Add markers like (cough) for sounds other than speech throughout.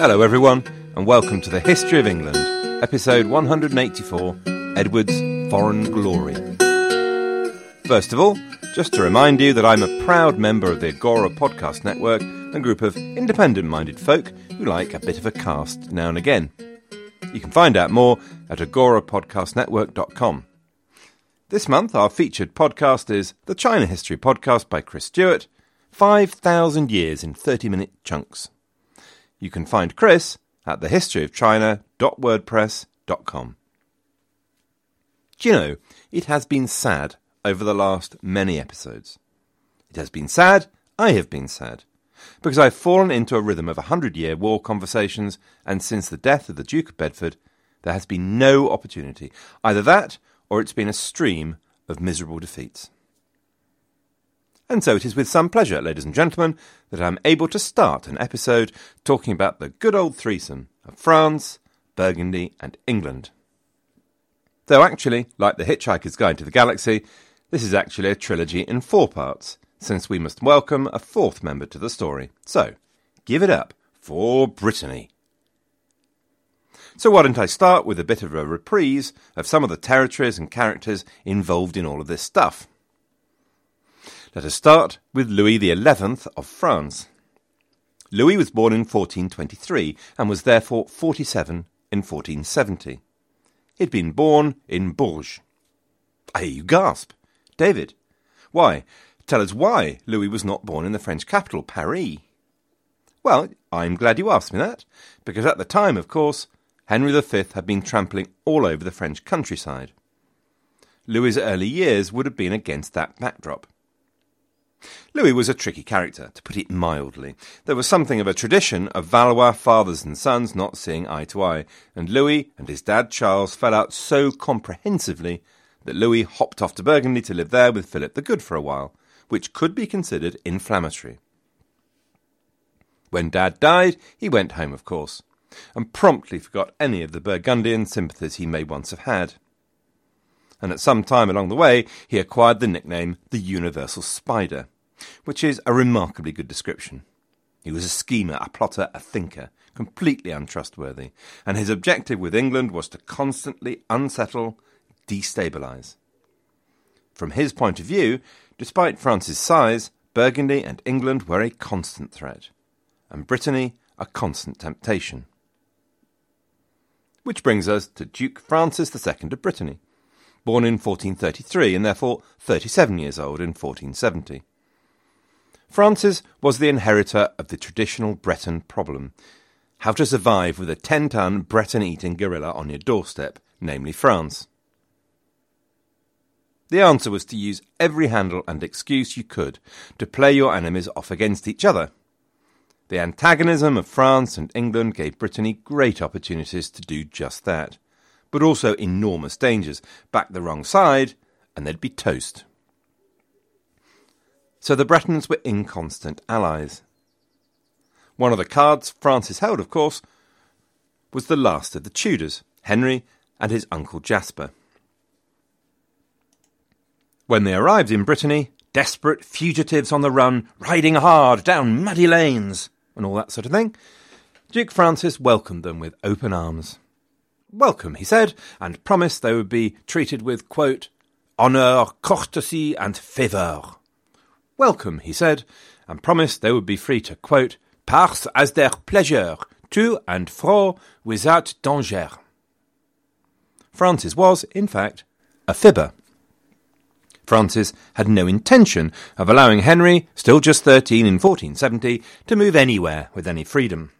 Hello, everyone, and welcome to the History of England, episode 184 Edward's Foreign Glory. First of all, just to remind you that I'm a proud member of the Agora Podcast Network, a group of independent minded folk who like a bit of a cast now and again. You can find out more at agorapodcastnetwork.com. This month, our featured podcast is the China History Podcast by Chris Stewart 5,000 Years in 30 Minute Chunks. You can find Chris at thehistoryofchina.wordpress.com. Do you know, it has been sad over the last many episodes. It has been sad, I have been sad, because I've fallen into a rhythm of a hundred year war conversations, and since the death of the Duke of Bedford, there has been no opportunity. Either that, or it's been a stream of miserable defeats. And so it is with some pleasure, ladies and gentlemen, that I am able to start an episode talking about the good old threesome of France, Burgundy, and England. Though actually, like The Hitchhiker's Guide to the Galaxy, this is actually a trilogy in four parts, since we must welcome a fourth member to the story. So, give it up for Brittany. So why don't I start with a bit of a reprise of some of the territories and characters involved in all of this stuff. Let us start with Louis XI of France. Louis was born in 1423 and was therefore 47 in 1470. He'd been born in Bourges. I hear you gasp. David, why? Tell us why Louis was not born in the French capital, Paris. Well, I'm glad you asked me that, because at the time, of course, Henry V had been trampling all over the French countryside. Louis's early years would have been against that backdrop. Louis was a tricky character, to put it mildly. There was something of a tradition of Valois fathers and sons not seeing eye to eye, and Louis and his dad Charles fell out so comprehensively that Louis hopped off to Burgundy to live there with Philip the Good for a while, which could be considered inflammatory. When Dad died, he went home, of course, and promptly forgot any of the Burgundian sympathies he may once have had and at some time along the way he acquired the nickname the Universal Spider, which is a remarkably good description. He was a schemer, a plotter, a thinker, completely untrustworthy, and his objective with England was to constantly unsettle, destabilise. From his point of view, despite France's size, Burgundy and England were a constant threat, and Brittany a constant temptation. Which brings us to Duke Francis II of Brittany, born in 1433 and therefore 37 years old in 1470. Francis was the inheritor of the traditional Breton problem how to survive with a 10 ton Breton eating gorilla on your doorstep, namely France. The answer was to use every handle and excuse you could to play your enemies off against each other. The antagonism of France and England gave Brittany great opportunities to do just that, but also enormous dangers. Back the wrong side, and they'd be toast. So the Bretons were inconstant allies. One of the cards Francis held, of course, was the last of the Tudors, Henry and his uncle Jasper. When they arrived in Brittany, desperate fugitives on the run, riding hard down muddy lanes, and all that sort of thing, Duke Francis welcomed them with open arms. Welcome, he said, and promised they would be treated with, quote, honour, courtesy, and favour. Welcome, he said, and promised they would be free to, quote, pass as their pleasure, to and fro, without danger. Francis was, in fact, a fibber. Francis had no intention of allowing Henry, still just 13 in 1470, to move anywhere with any freedom.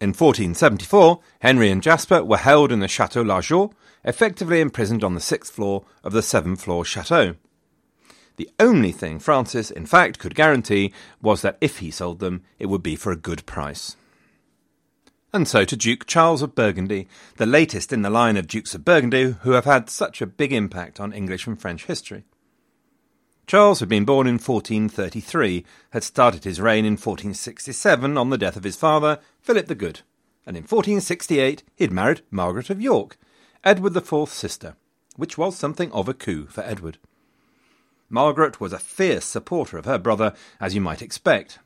In 1474, Henry and Jasper were held in the Chateau Largoët, effectively imprisoned on the sixth floor of the seven floor chateau. The only thing Francis, in fact, could guarantee was that if he sold them, it would be for a good price. And so to Duke Charles of Burgundy, the latest in the line of Dukes of Burgundy who have had such a big impact on English and French history. Charles had been born in 1433, had started his reign in 1467 on the death of his father, Philip the Good, and in 1468 he had married Margaret of York, Edward IV's sister, which was something of a coup for Edward. Margaret was a fierce supporter of her brother, as you might expect.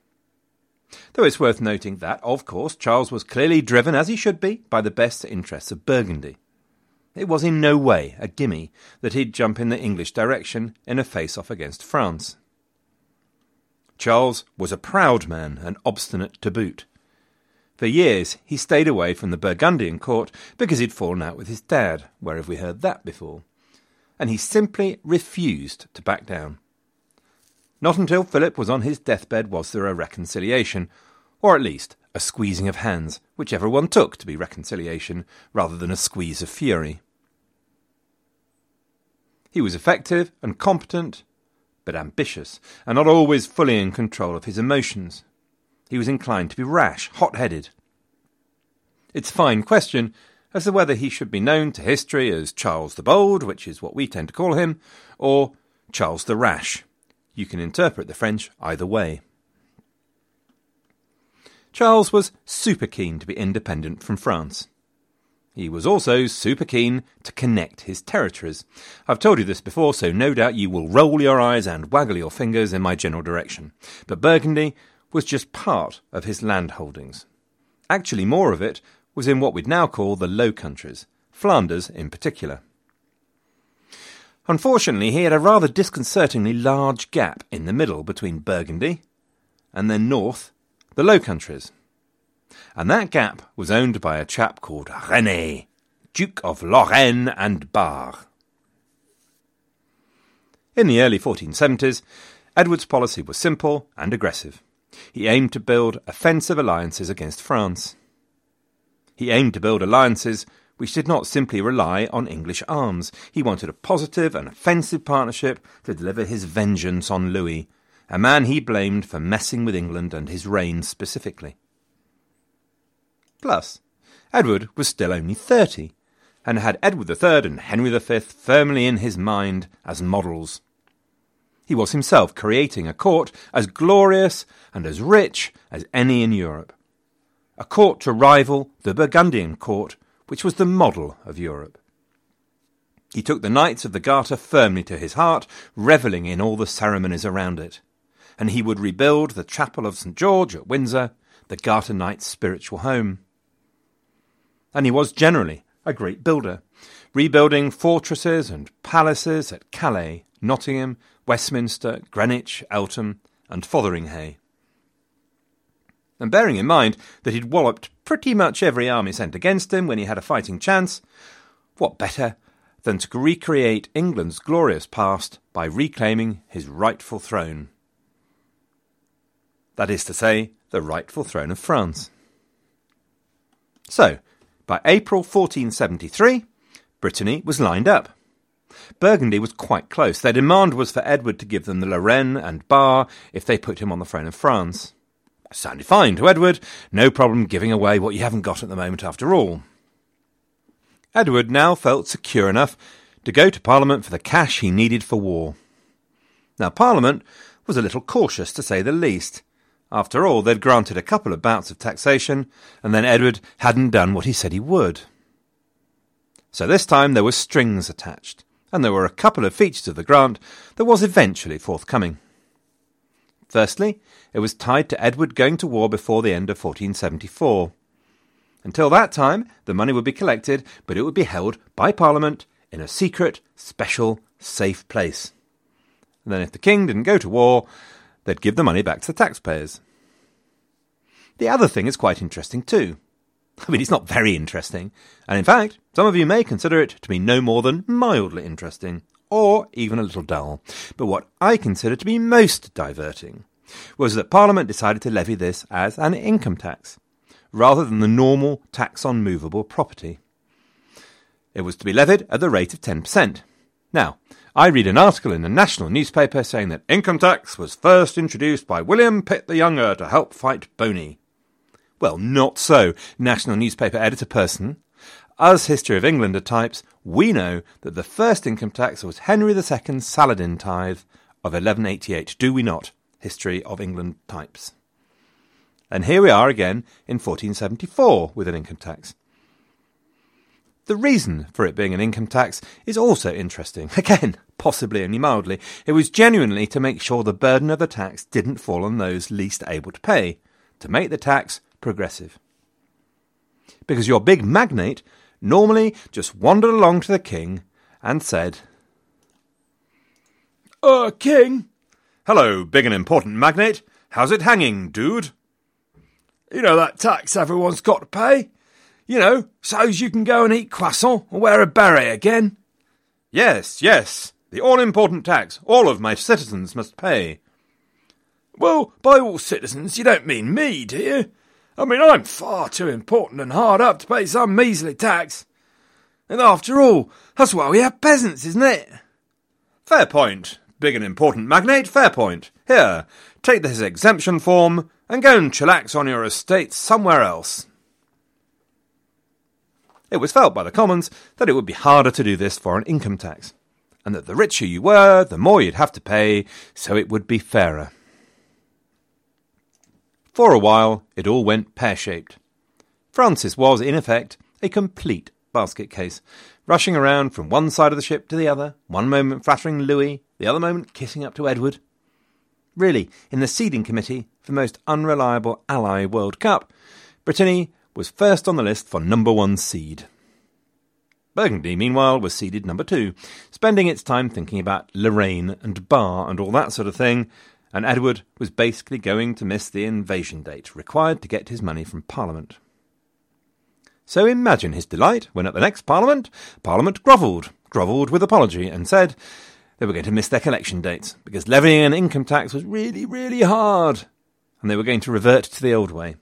Though it's worth noting that, of course, Charles was clearly driven, as he should be, by the best interests of Burgundy. It was in no way a gimme that he'd jump in the English direction in a face off against France. Charles was a proud man and obstinate to boot. For years he stayed away from the Burgundian court because he'd fallen out with his dad. Where have we heard that before? And he simply refused to back down. Not until Philip was on his deathbed was there a reconciliation, or at least a squeezing of hands, whichever one took to be reconciliation, rather than a squeeze of fury. He was effective and competent, but ambitious, and not always fully in control of his emotions. He was inclined to be rash, hot headed. It's a fine question as to whether he should be known to history as Charles the Bold, which is what we tend to call him, or Charles the Rash. You can interpret the French either way. Charles was super keen to be independent from France. He was also super keen to connect his territories. I've told you this before, so no doubt you will roll your eyes and waggle your fingers in my general direction. But Burgundy was just part of his land holdings. Actually, more of it was in what we'd now call the Low Countries, Flanders in particular. Unfortunately, he had a rather disconcertingly large gap in the middle between Burgundy and then north, the Low Countries and that gap was owned by a chap called René, Duke of Lorraine and Bar. In the early 1470s, Edward's policy was simple and aggressive. He aimed to build offensive alliances against France. He aimed to build alliances which did not simply rely on English arms. He wanted a positive and offensive partnership to deliver his vengeance on Louis, a man he blamed for messing with England and his reign specifically. Plus, Edward was still only thirty, and had Edward III and Henry V firmly in his mind as models. He was himself creating a court as glorious and as rich as any in Europe. A court to rival the Burgundian court, which was the model of Europe. He took the Knights of the Garter firmly to his heart, revelling in all the ceremonies around it. And he would rebuild the chapel of St. George at Windsor, the Garter Knights' spiritual home and he was generally a great builder, rebuilding fortresses and palaces at Calais, Nottingham, Westminster, Greenwich, Eltham, and Fotheringhay. And bearing in mind that he'd walloped pretty much every army sent against him when he had a fighting chance, what better than to recreate England's glorious past by reclaiming his rightful throne? That is to say, the rightful throne of France. So, by April 1473, Brittany was lined up. Burgundy was quite close. Their demand was for Edward to give them the Lorraine and Bar if they put him on the throne of France. Sounded fine to Edward. No problem giving away what you haven't got at the moment after all. Edward now felt secure enough to go to Parliament for the cash he needed for war. Now, Parliament was a little cautious, to say the least. After all, they'd granted a couple of bouts of taxation, and then Edward hadn't done what he said he would. So this time there were strings attached, and there were a couple of features of the grant that was eventually forthcoming. Firstly, it was tied to Edward going to war before the end of 1474. Until that time, the money would be collected, but it would be held by Parliament in a secret, special, safe place. And then if the king didn't go to war, they'd give the money back to the taxpayers. The other thing is quite interesting too. (laughs) I mean, it's not very interesting, and in fact, some of you may consider it to be no more than mildly interesting, or even a little dull. But what I consider to be most diverting was that Parliament decided to levy this as an income tax, rather than the normal tax on movable property. It was to be levied at the rate of 10%. Now, I read an article in a national newspaper saying that income tax was first introduced by William Pitt the Younger to help fight Boney. Well, not so, national newspaper editor person. Us History of Englander types, we know that the first income tax was Henry II's Saladin tithe of 1188, do we not? History of England types. And here we are again in 1474 with an income tax. The reason for it being an income tax is also interesting. (laughs) Again, possibly only mildly. It was genuinely to make sure the burden of the tax didn't fall on those least able to pay, to make the tax progressive. Because your big magnate normally just wandered along to the king and said, Uh, king? Hello, big and important magnate. How's it hanging, dude? You know that tax everyone's got to pay? You know, so's you can go and eat croissant or wear a beret again. Yes, yes, the all important tax all of my citizens must pay. Well, by all citizens, you don't mean me, do you? I mean, I'm far too important and hard up to pay some measly tax. And after all, that's why we have peasants, isn't it? Fair point. Big and important magnate, fair point. Here, take this exemption form and go and chillax on your estate somewhere else. It was felt by the Commons that it would be harder to do this for an income tax, and that the richer you were, the more you'd have to pay, so it would be fairer. For a while, it all went pear shaped. Francis was, in effect, a complete basket case, rushing around from one side of the ship to the other, one moment flattering Louis, the other moment kissing up to Edward. Really, in the seeding committee for most unreliable ally World Cup, Brittany was first on the list for number one seed. Burgundy, meanwhile, was seeded number two, spending its time thinking about Lorraine and Bar and all that sort of thing, and Edward was basically going to miss the invasion date required to get his money from Parliament. So imagine his delight when at the next Parliament, Parliament grovelled, grovelled with apology, and said they were going to miss their collection dates because levying an income tax was really, really hard, and they were going to revert to the old way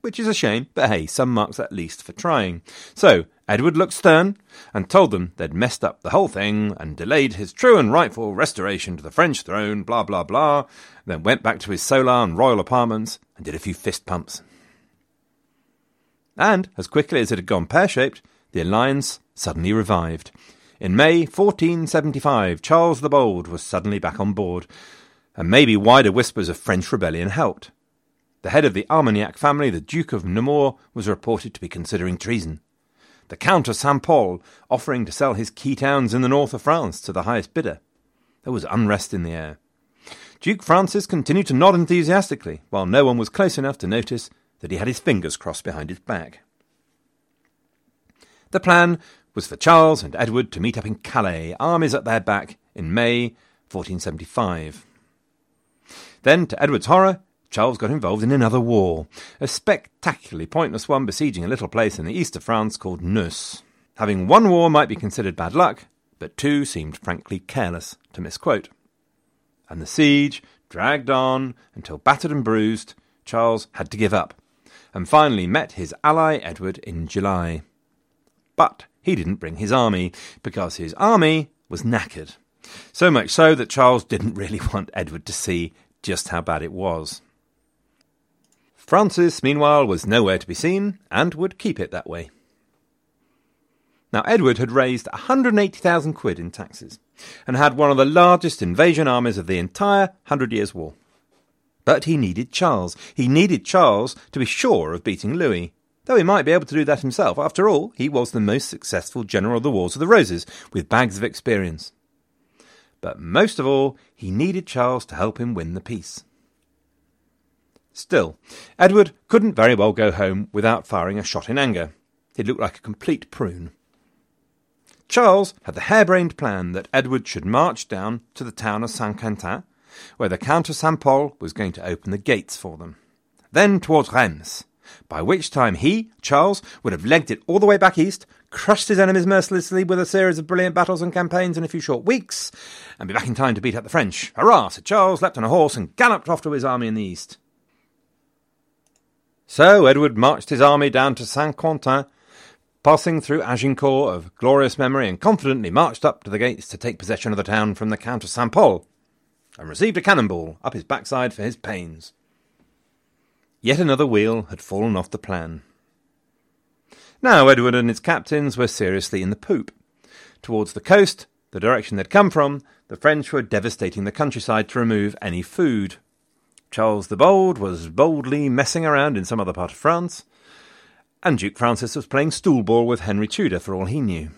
which is a shame, but hey, some marks at least for trying. So, Edward looked stern and told them they'd messed up the whole thing and delayed his true and rightful restoration to the French throne, blah blah blah, then went back to his solar and royal apartments and did a few fist pumps. And, as quickly as it had gone pear shaped, the alliance suddenly revived. In May 1475, Charles the Bold was suddenly back on board, and maybe wider whispers of French rebellion helped. The head of the Armagnac family, the Duke of Nemours, was reported to be considering treason. The Count of St. Pol offering to sell his key towns in the north of France to the highest bidder. There was unrest in the air. Duke Francis continued to nod enthusiastically, while no one was close enough to notice that he had his fingers crossed behind his back. The plan was for Charles and Edward to meet up in Calais, armies at their back, in May 1475. Then, to Edward's horror, Charles got involved in another war, a spectacularly pointless one besieging a little place in the east of France called Neuss. Having one war might be considered bad luck, but two seemed frankly careless, to misquote. And the siege dragged on until, battered and bruised, Charles had to give up, and finally met his ally Edward in July. But he didn't bring his army, because his army was knackered. So much so that Charles didn't really (laughs) want Edward to see just how bad it was. Francis, meanwhile, was nowhere to be seen, and would keep it that way. Now, Edward had raised 180,000 quid in taxes, and had one of the largest invasion armies of the entire Hundred Years' War. But he needed Charles. He needed Charles to be sure of beating Louis, though he might be able to do that himself. After all, he was the most successful general of the Wars of the Roses, with bags of experience. But most of all, he needed Charles to help him win the peace. Still, Edward couldn't very well go home without firing a shot in anger. He looked like a complete prune. Charles had the harebrained plan that Edward should march down to the town of Saint Quentin, where the Count of Saint Pol was going to open the gates for them. Then towards Reims, by which time he, Charles, would have legged it all the way back east, crushed his enemies mercilessly with a series of brilliant battles and campaigns in a few short weeks, and be back in time to beat up the French. Hurrah! said Charles, leapt on a horse, and galloped off to his army in the east. So Edward marched his army down to Saint Quentin, passing through Agincourt of glorious memory, and confidently marched up to the gates to take possession of the town from the Count of Saint Pol, and received a cannonball up his backside for his pains. Yet another wheel had fallen off the plan. Now Edward and his captains were seriously in the poop. Towards the coast, the direction they'd come from, the French were devastating the countryside to remove any food. Charles the Bold was boldly messing around in some other part of France, and Duke Francis was playing stool ball with Henry Tudor for all he knew.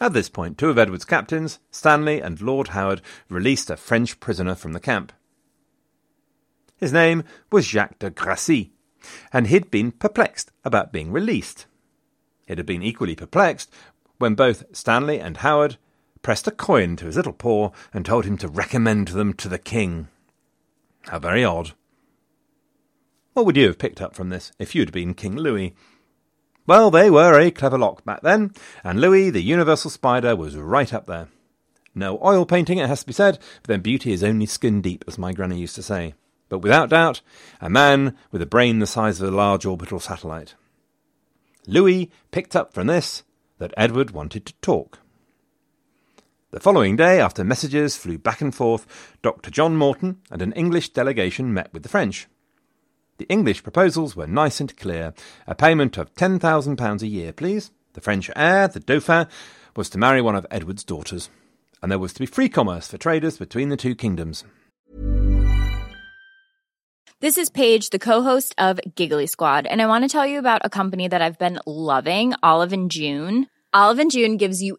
At this point, two of Edward's captains, Stanley and Lord Howard, released a French prisoner from the camp. His name was Jacques de Grassy, and he'd been perplexed about being released. He'd been equally perplexed when both Stanley and Howard pressed a coin to his little paw and told him to recommend them to the king. How very odd. What would you have picked up from this if you'd been King Louis? Well, they were a clever lot back then, and Louis, the universal spider, was right up there. No oil painting, it has to be said, but then beauty is only skin deep, as my granny used to say. But without doubt, a man with a brain the size of a large orbital satellite. Louis picked up from this that Edward wanted to talk. The following day, after messages flew back and forth, Dr. John Morton and an English delegation met with the French. The English proposals were nice and clear. A payment of £10,000 a year, please. The French heir, the Dauphin, was to marry one of Edward's daughters. And there was to be free commerce for traders between the two kingdoms. This is Paige, the co-host of Giggly Squad, and I want to tell you about a company that I've been loving, Olive and June. Olive and June gives you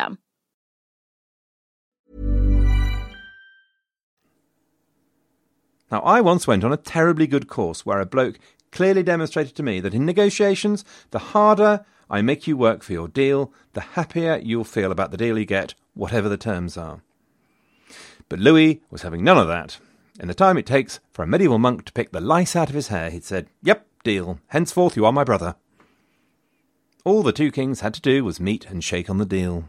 Now, I once went on a terribly good course where a bloke clearly demonstrated to me that in negotiations, the harder I make you work for your deal, the happier you'll feel about the deal you get, whatever the terms are. But Louis was having none of that. In the time it takes for a medieval monk to pick the lice out of his hair, he'd said, Yep, deal. Henceforth you are my brother. All the two kings had to do was meet and shake on the deal.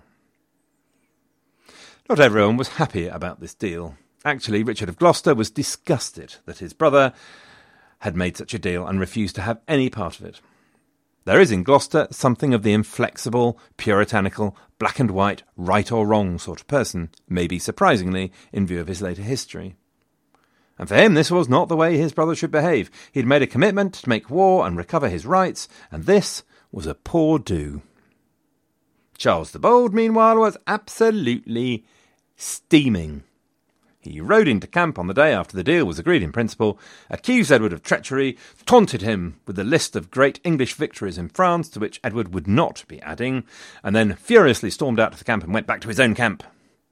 Not everyone was happy about this deal. Actually, Richard of Gloucester was disgusted that his brother had made such a deal and refused to have any part of it. There is in Gloucester something of the inflexible, puritanical, black and white, right or wrong sort of person, maybe surprisingly in view of his later history. And for him, this was not the way his brother should behave. He had made a commitment to make war and recover his rights, and this was a poor do. Charles the Bold, meanwhile, was absolutely steaming. He rode into camp on the day after the deal was agreed in principle, accused Edward of treachery, taunted him with the list of great English victories in France to which Edward would not be adding, and then furiously stormed out of the camp and went back to his own camp.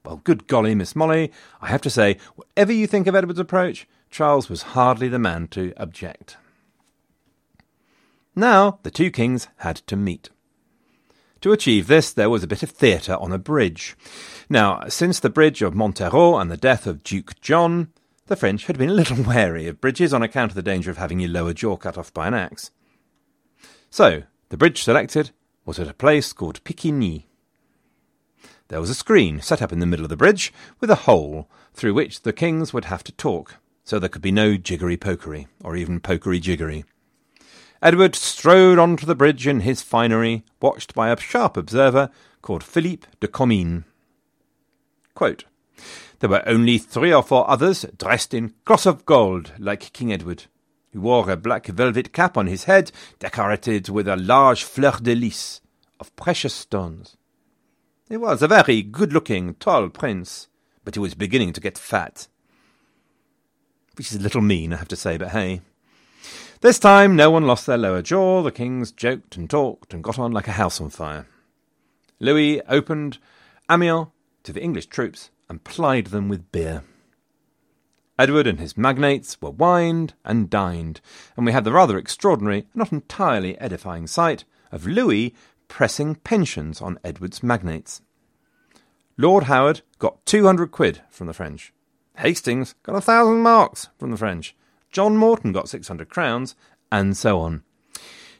Well, good golly, Miss Molly, I have to say, whatever you think of Edward's approach, Charles was hardly the man to object. Now the two kings had to meet. To achieve this, there was a bit of theatre on a bridge. Now, since the bridge of Montereau and the death of Duke John, the French had been a little (laughs) wary of bridges on account of the danger of having your lower jaw cut off by an axe. So, the bridge selected was at a place called Picquigny. There was a screen set up in the middle of the bridge with a hole through which the kings would have to talk, so there could be no jiggery pokery, or even pokery jiggery. Edward strode onto the bridge in his finery, watched by a sharp observer called Philippe de Comines. Quote, there were only three or four others dressed in cloth of gold, like King Edward, who wore a black velvet cap on his head, decorated with a large fleur de lis of precious stones. He was a very good-looking, tall prince, but he was beginning to get fat. Which is a little mean, I have to say, but hey. This time no one lost their lower jaw, the kings joked and talked and got on like a house on fire. Louis opened Amiens to the English troops and plied them with beer. Edward and his magnates were wined and dined, and we had the rather extraordinary, not entirely edifying sight of Louis pressing pensions on Edward's magnates. Lord Howard got 200 quid from the French. Hastings got a thousand marks from the French. John Morton got 600 crowns, and so on.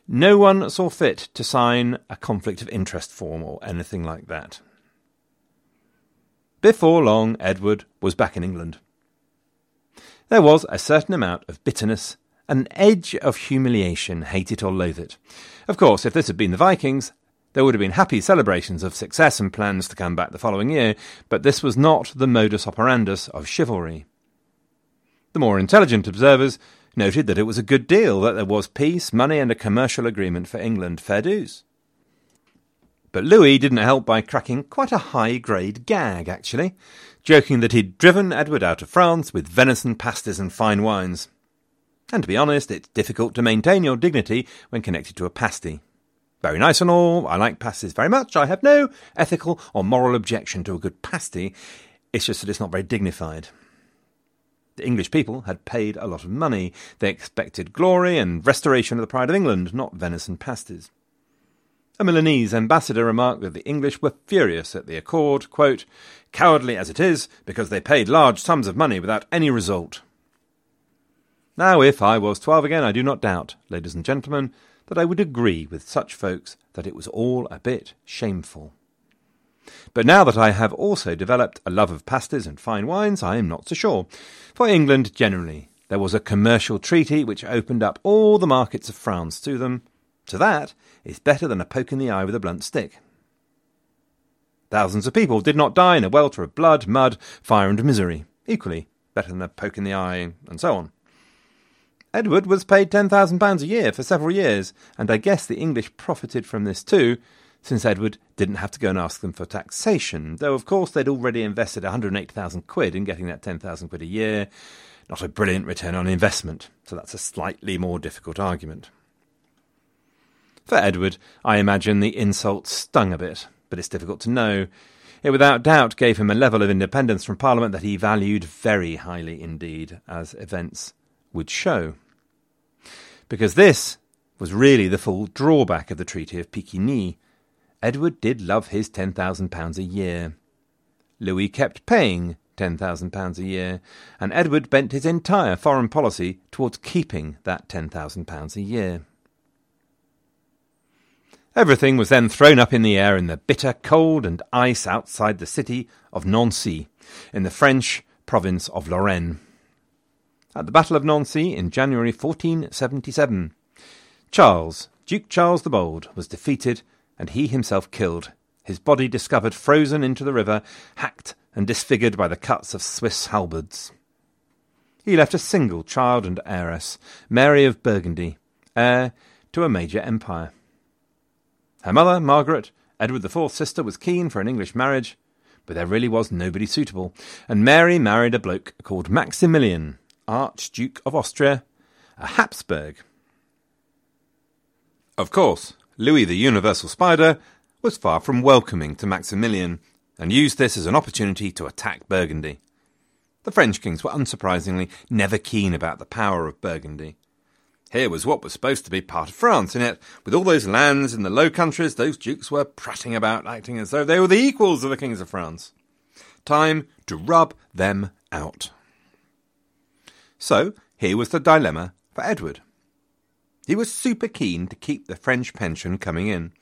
No one saw fit to sign a conflict of interest form or anything like that. Before long, Edward was back in England. There was a certain amount of bitterness, an edge of humiliation, hate it or loathe it. Of course, if this had been the Vikings, there would have been happy celebrations of success and plans to come back the following year, but this was not the modus operandus of chivalry. The more intelligent observers noted that it was a good deal, that there was peace, money, and a commercial agreement for England, fair dues. But Louis didn't help by cracking quite a high grade gag, actually, joking that he'd driven Edward out of France with venison pasties and fine wines. And to be honest, it's difficult to maintain your dignity when connected to a pasty. Very nice and all, I like pasties very much, I have no ethical or moral objection to a good pasty, it's just that it's not very dignified. The English people had paid a lot of money. They expected glory and restoration of the pride of England, not venison pasties. A Milanese ambassador remarked that the English were furious at the accord, quote, cowardly as it is, because they paid large sums of money without any result. Now, if I was twelve again, I do not doubt, ladies and gentlemen, that I would agree with such folks that it was all a bit shameful. But now that I have also developed a love of pasties and fine wines, I am not so sure. For England generally, there was a commercial treaty which opened up all the markets of France to them. To that is better than a poke in the eye with a blunt stick. Thousands of people did not die in a welter of blood, mud, fire, and misery. Equally better than a poke in the eye, and so on. Edward was paid £10,000 a year for several years, and I guess the English profited from this too, since Edward didn't have to go and ask them for taxation, though of course they'd already invested 180,000 quid in getting that 10,000 quid a year. Not a brilliant return on investment, so that's a slightly more difficult argument. For Edward, I imagine the insult stung a bit, but it's difficult to know. It without doubt gave him a level of independence from Parliament that he valued very highly indeed, as events would show. Because this was really the full drawback of the Treaty of Picquigny, Edward did love his £10,000 a year. Louis kept paying £10,000 a year, and Edward bent his entire foreign policy towards keeping that £10,000 a year. Everything was then thrown up in the air in the bitter cold and ice outside the city of Nancy, in the French province of Lorraine. At the Battle of Nancy in January 1477, Charles, Duke Charles the Bold, was defeated and he himself killed, his body discovered frozen into the river, hacked and disfigured by the cuts of Swiss halberds. He left a single child and heiress, Mary of Burgundy, heir to a major empire. Her mother, Margaret, Edward IV's sister, was keen for an English marriage, but there really was nobody suitable, and Mary married a bloke called Maximilian, Archduke of Austria, a Habsburg. Of course, Louis the Universal Spider was far from welcoming to Maximilian, and used this as an opportunity to attack Burgundy. The French kings were unsurprisingly never keen about the power of Burgundy. Here was what was supposed to be part of France, and yet, with all those lands in the Low Countries, those dukes were prating about, acting as though they were the equals of the kings of France. Time to rub them out. So, here was the dilemma for Edward. He was super keen to keep the French pension coming in.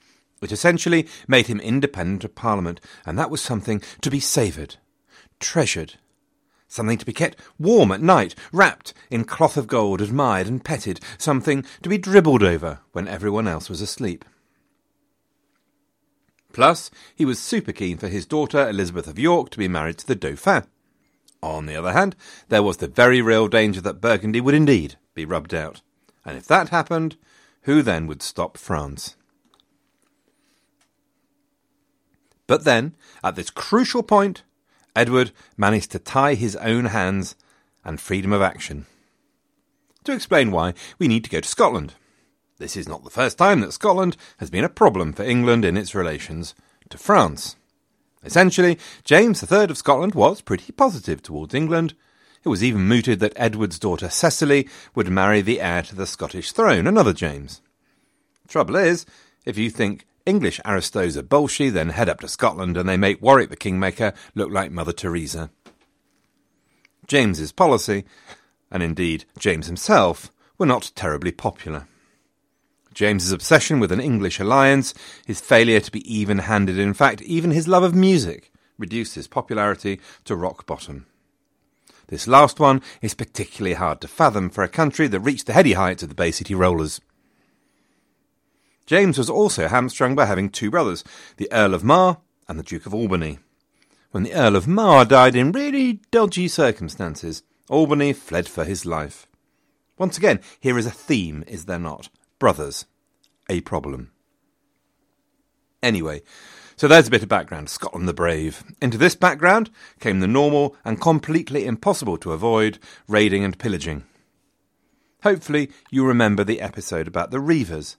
It essentially made him independent of Parliament, and that was something to be savoured, treasured, something to be kept warm at night, wrapped in cloth of gold, admired and petted, something to be dribbled over when everyone else was asleep. Plus, he was super keen for his daughter Elizabeth of York to be married to the Dauphin. On the other hand, there was the very real danger that Burgundy would indeed be rubbed out. And if that happened, who then would stop France? But then, at this crucial point, Edward managed to tie his own hands and freedom of action. To explain why, we need to go to Scotland. This is not the first time that Scotland has been a problem for England in its relations to France. Essentially, James III of Scotland was pretty positive towards England. It was even mooted that Edward's daughter Cecily would marry the heir to the Scottish throne, another James. Trouble is, if you think English aristos are bolshy, then head up to Scotland and they make Warwick the Kingmaker look like Mother Teresa. James's policy, and indeed James himself, were not terribly popular. James's obsession with an English alliance, his failure to be even handed, in fact, even his love of music, reduced his popularity to rock bottom. This last one is particularly hard to fathom for a country that reached the heady heights of the Bay City Rollers. James was also hamstrung by having two brothers, the Earl of Mar and the Duke of Albany. When the Earl of Mar died in really dodgy circumstances, Albany fled for his life. Once again, here is a theme, is there not? brothers a problem. Anyway, so there's a bit of background. Scotland the Brave. Into this background came the normal and completely impossible to avoid raiding and pillaging. Hopefully, you remember the episode about the Reivers,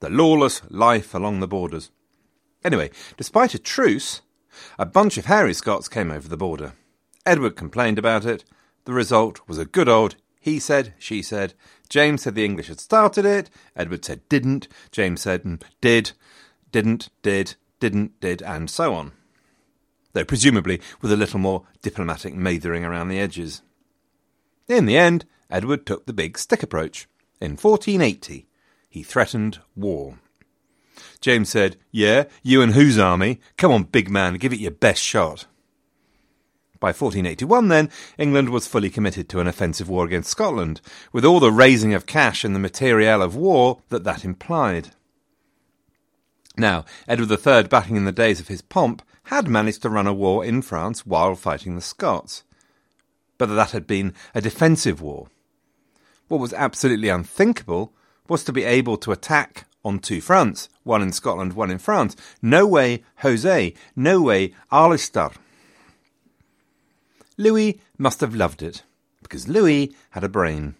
the lawless life along the borders. Anyway, despite a truce, a bunch of hairy Scots came over the border. Edward complained about it. The result was a good old he said, she said. James said the English had started it. Edward said didn't. James said mm, did, didn't, did, didn't, did, and so on. Though presumably with a little more diplomatic mathering around the edges. In the end, Edward took the big stick approach. In 1480, he threatened war. James said, Yeah, you and whose army? Come on, big man, give it your best shot. By 1481, then, England was fully committed to an offensive war against Scotland, with all the raising of cash and the materiel of war that that implied. Now, Edward III, back in the days of his pomp, had managed to run a war in France while fighting the Scots. But that had been a defensive war. What was absolutely unthinkable was to be able to attack on two fronts, one in Scotland, one in France. No way Jose, no way Alistair. Louis must have loved it, because Louis had a brain.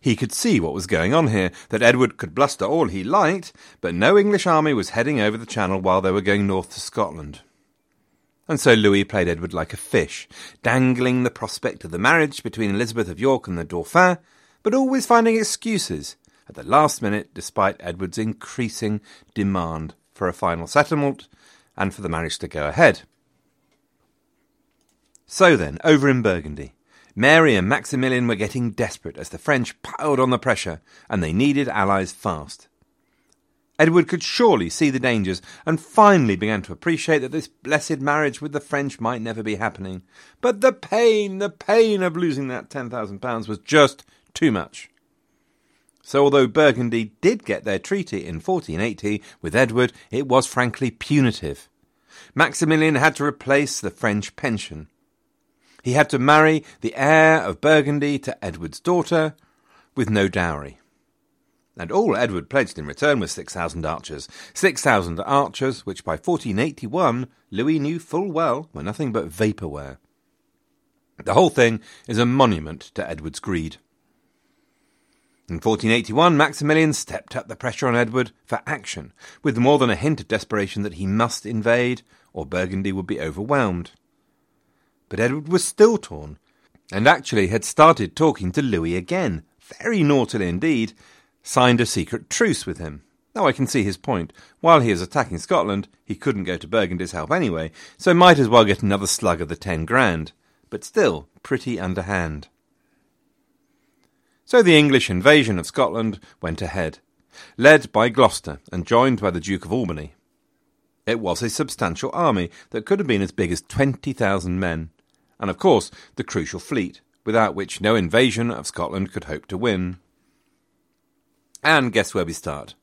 He could see what was going on here, that Edward could bluster all he liked, but no English army was heading over the Channel while they were going north to Scotland. And so Louis played Edward like a fish, dangling the prospect of the marriage between Elizabeth of York and the Dauphin, but always finding excuses at the last minute despite Edward's increasing demand for a final settlement and for the marriage to go ahead. So then, over in Burgundy, Mary and Maximilian were getting desperate as the French piled on the pressure, and they needed allies fast. Edward could surely see the dangers, and finally began to appreciate that this blessed marriage with the French might never be happening. But the pain, the pain of losing that £10,000 was just too much. So, although Burgundy did get their treaty in 1480 with Edward, it was frankly punitive. Maximilian had to replace the French pension. He had to marry the heir of Burgundy to Edward's daughter with no dowry. And all Edward pledged in return was 6,000 archers. 6,000 archers, which by 1481 Louis knew full well were nothing but vaporware. The whole thing is a monument to Edward's greed. In 1481, Maximilian stepped up the pressure on Edward for action, with more than a hint of desperation that he must invade, or Burgundy would be overwhelmed. But Edward was still torn, and actually had started talking to Louis again, very naughtily indeed, signed a secret truce with him. Now I can see his point. While he is attacking Scotland, he couldn't go to Burgundy's help anyway, so might as well get another slug of the ten grand. But still, pretty underhand. So the English invasion of Scotland went ahead, led by Gloucester and joined by the Duke of Albany. It was a substantial army that could have been as big as 20,000 men, and of course the crucial fleet, without which no invasion of Scotland could hope to win. And guess where we start?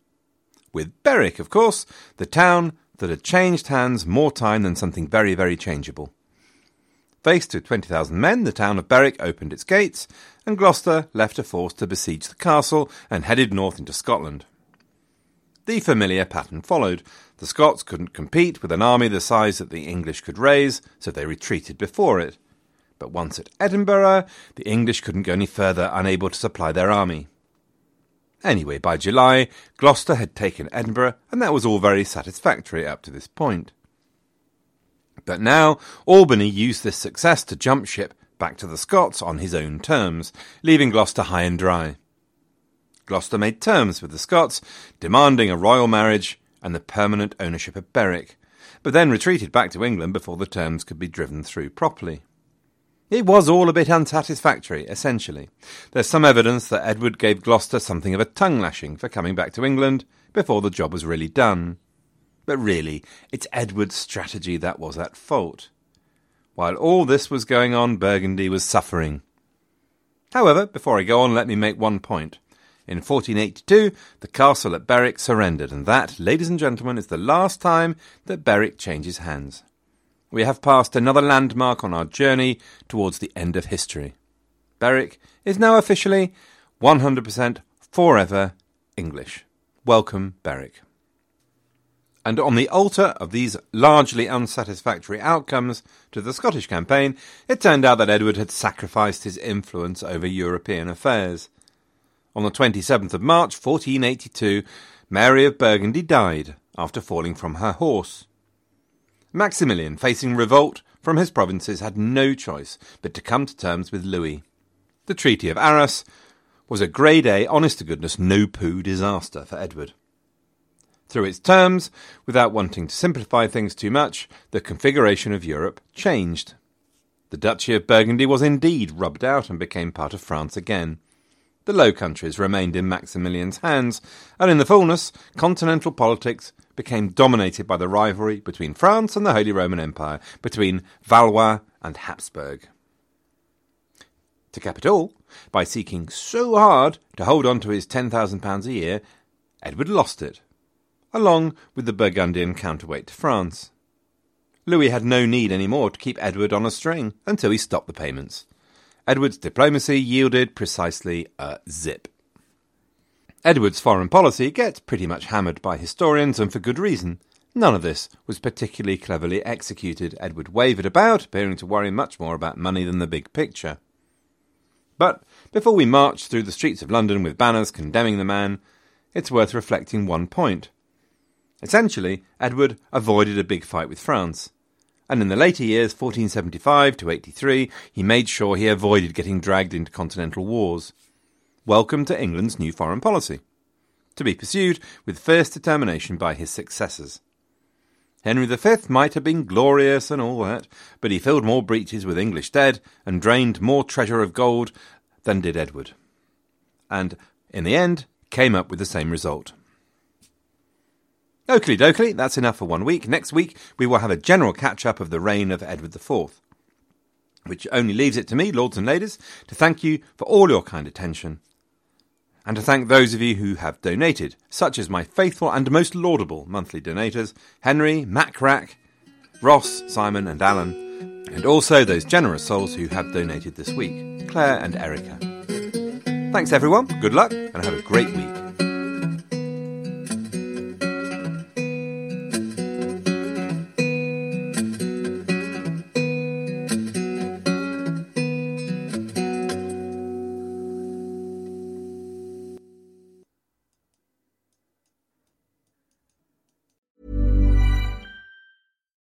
With Berwick, of course, the town that had changed hands more time than something very, very changeable. Faced with 20,000 men, the town of Berwick opened its gates, and Gloucester left a force to besiege the castle and headed north into Scotland. The familiar pattern followed. The Scots couldn't compete with an army the size that the English could raise, so they retreated before it. But once at Edinburgh, the English couldn't go any further, unable to supply their army. Anyway, by July, Gloucester had taken Edinburgh, and that was all very satisfactory up to this point. But now Albany used this success to jump ship back to the Scots on his own terms, leaving Gloucester high and dry. Gloucester made terms with the Scots, demanding a royal marriage and the permanent ownership of Berwick, but then retreated back to England before the terms could be driven through properly. It was all a bit unsatisfactory, essentially. There's some evidence that Edward gave Gloucester something of a tongue lashing for coming back to England before the job was really done. But really, it's Edward's strategy that was at fault. While all this was going on, Burgundy was suffering. However, before I go on, let me make one point. In 1482, the castle at Berwick surrendered, and that, ladies and gentlemen, is the last time that Berwick changes hands. We have passed another landmark on our journey towards the end of history. Berwick is now officially 100% forever English. Welcome, Berwick. And on the altar of these largely unsatisfactory outcomes to the Scottish campaign, it turned out that Edward had sacrificed his influence over European affairs. On the 27th of March, 1482, Mary of Burgundy died after falling from her horse. Maximilian, facing revolt from his provinces, had no choice but to come to terms with Louis. The Treaty of Arras was a grade A, honest to goodness, no poo disaster for Edward. Through its terms, without wanting to simplify things too much, the configuration of Europe changed. The Duchy of Burgundy was indeed rubbed out and became part of France again. The Low Countries remained in Maximilian's hands, and in the fullness, continental politics became dominated by the rivalry between France and the Holy Roman Empire, between Valois and Habsburg. To cap it all, by seeking so hard to hold on to his £10,000 a year, Edward lost it along with the Burgundian counterweight to France. Louis had no need any more to keep Edward on a string until he stopped the payments. Edward's diplomacy yielded precisely a zip. Edward's foreign policy gets pretty much hammered by historians, and for good reason. None of this was particularly cleverly executed. Edward wavered about, appearing to worry much more about money than the big picture. But before we march through the streets of London with banners condemning the man, it's worth reflecting one point. Essentially, Edward avoided a big fight with France. And in the later years, 1475 to 83, he made sure he avoided getting dragged into continental wars. Welcome to England's new foreign policy, to be pursued with fierce determination by his successors. Henry V might have been glorious and all that, but he filled more breaches with English dead and drained more treasure of gold than did Edward. And, in the end, came up with the same result. Oakley dokley, that's enough for one week. Next week, we will have a general catch up of the reign of Edward IV. Which only leaves it to me, lords and ladies, to thank you for all your kind attention. And to thank those of you who have donated, such as my faithful and most laudable monthly donators Henry, Mac Rack, Ross, Simon, and Alan, and also those generous souls who have donated this week Claire and Erica. Thanks everyone, good luck, and have a great week.